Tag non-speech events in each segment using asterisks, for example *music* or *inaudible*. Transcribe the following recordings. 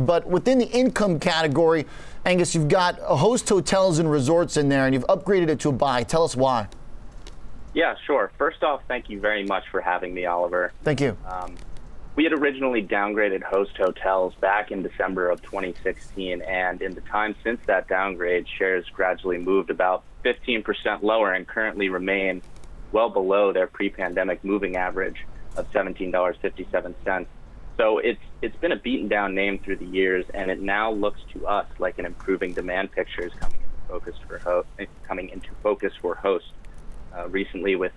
But within the income category, Angus, you've got a host hotels and resorts in there, and you've upgraded it to a buy. Tell us why. Yeah, sure. First off, thank you very much for having me, Oliver. Thank you. Um, we had originally downgraded host hotels back in December of 2016, and in the time since that downgrade, shares gradually moved about 15% lower and currently remain well below their pre-pandemic moving average of $17.57. So it's it's been a beaten down name through the years, and it now looks to us like an improving demand picture is coming into focus for ho- coming into focus for hosts. Uh, recently, with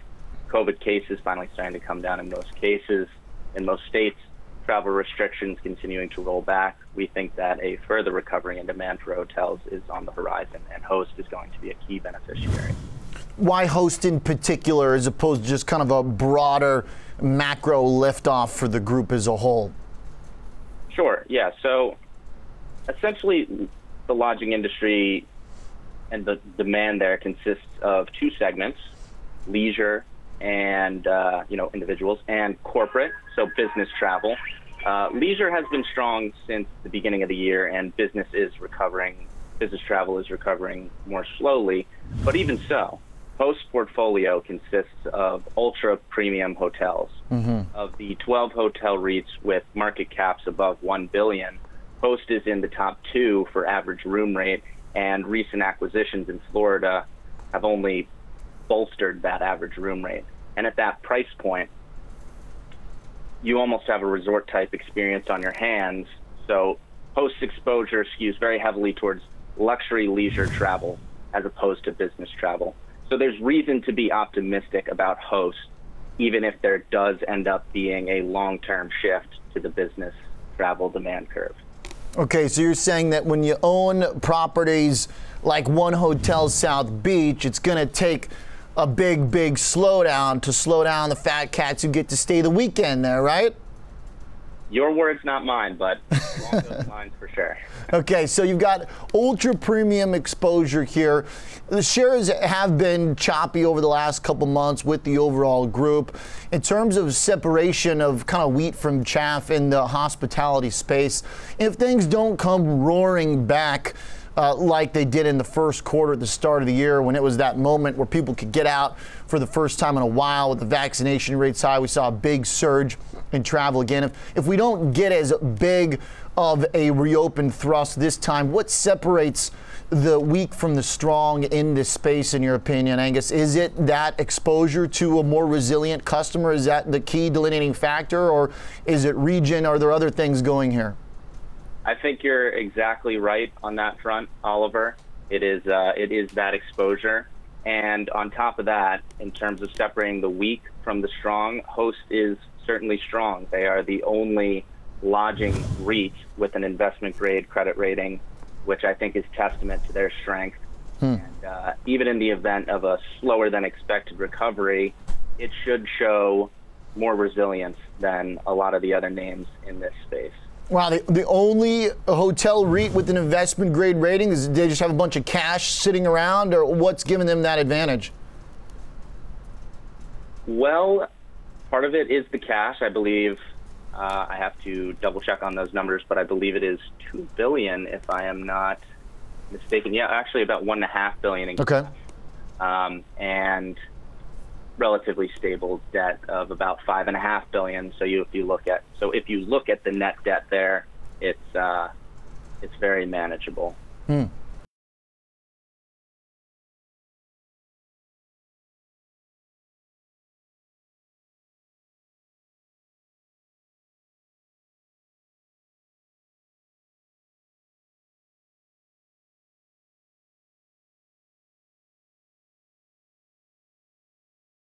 COVID cases finally starting to come down in most cases, in most states, travel restrictions continuing to roll back, we think that a further recovery in demand for hotels is on the horizon, and Host is going to be a key beneficiary. Why Host in particular, as opposed to just kind of a broader macro liftoff for the group as a whole? Sure, yeah. So essentially, the lodging industry and the demand there consists of two segments leisure and uh, you know individuals and corporate, so business travel. Uh, leisure has been strong since the beginning of the year, and business is recovering. Business travel is recovering more slowly, but even so, Host portfolio consists of ultra premium hotels. Mm-hmm. Of the 12 hotel REITs with market caps above 1 billion, Host is in the top two for average room rate, and recent acquisitions in Florida have only bolstered that average room rate. And at that price point, you almost have a resort type experience on your hands. So host exposure skews very heavily towards luxury leisure travel as opposed to business travel. So there's reason to be optimistic about host, even if there does end up being a long term shift to the business travel demand curve. Okay, so you're saying that when you own properties like One Hotel South Beach, it's going to take a big, big slowdown to slow down the fat cats who get to stay the weekend there, right? Your words, not mine, but along those lines for sure. *laughs* Okay, so you've got ultra premium exposure here. The shares have been choppy over the last couple months with the overall group. In terms of separation of kind of wheat from chaff in the hospitality space, if things don't come roaring back, uh, like they did in the first quarter at the start of the year when it was that moment where people could get out for the first time in a while with the vaccination rates high. We saw a big surge in travel again. If, if we don't get as big of a reopened thrust this time, what separates the weak from the strong in this space, in your opinion, Angus? Is it that exposure to a more resilient customer? Is that the key delineating factor, or is it region? Are there other things going here? I think you're exactly right on that front, Oliver. It is uh, it is that exposure, and on top of that, in terms of separating the weak from the strong, Host is certainly strong. They are the only lodging REIT with an investment grade credit rating, which I think is testament to their strength. Hmm. And uh, even in the event of a slower than expected recovery, it should show more resilience than a lot of the other names in this space. Wow, the, the only hotel REIT with an investment grade rating is they just have a bunch of cash sitting around, or what's giving them that advantage? Well, part of it is the cash. I believe uh, I have to double check on those numbers, but I believe it is two billion, if I am not mistaken. Yeah, actually about one and a half billion. In okay. Cash. Um, and relatively stable debt of about five and a half billion. So you, if you look at so if you look at the net debt there, it's uh, it's very manageable. Hmm.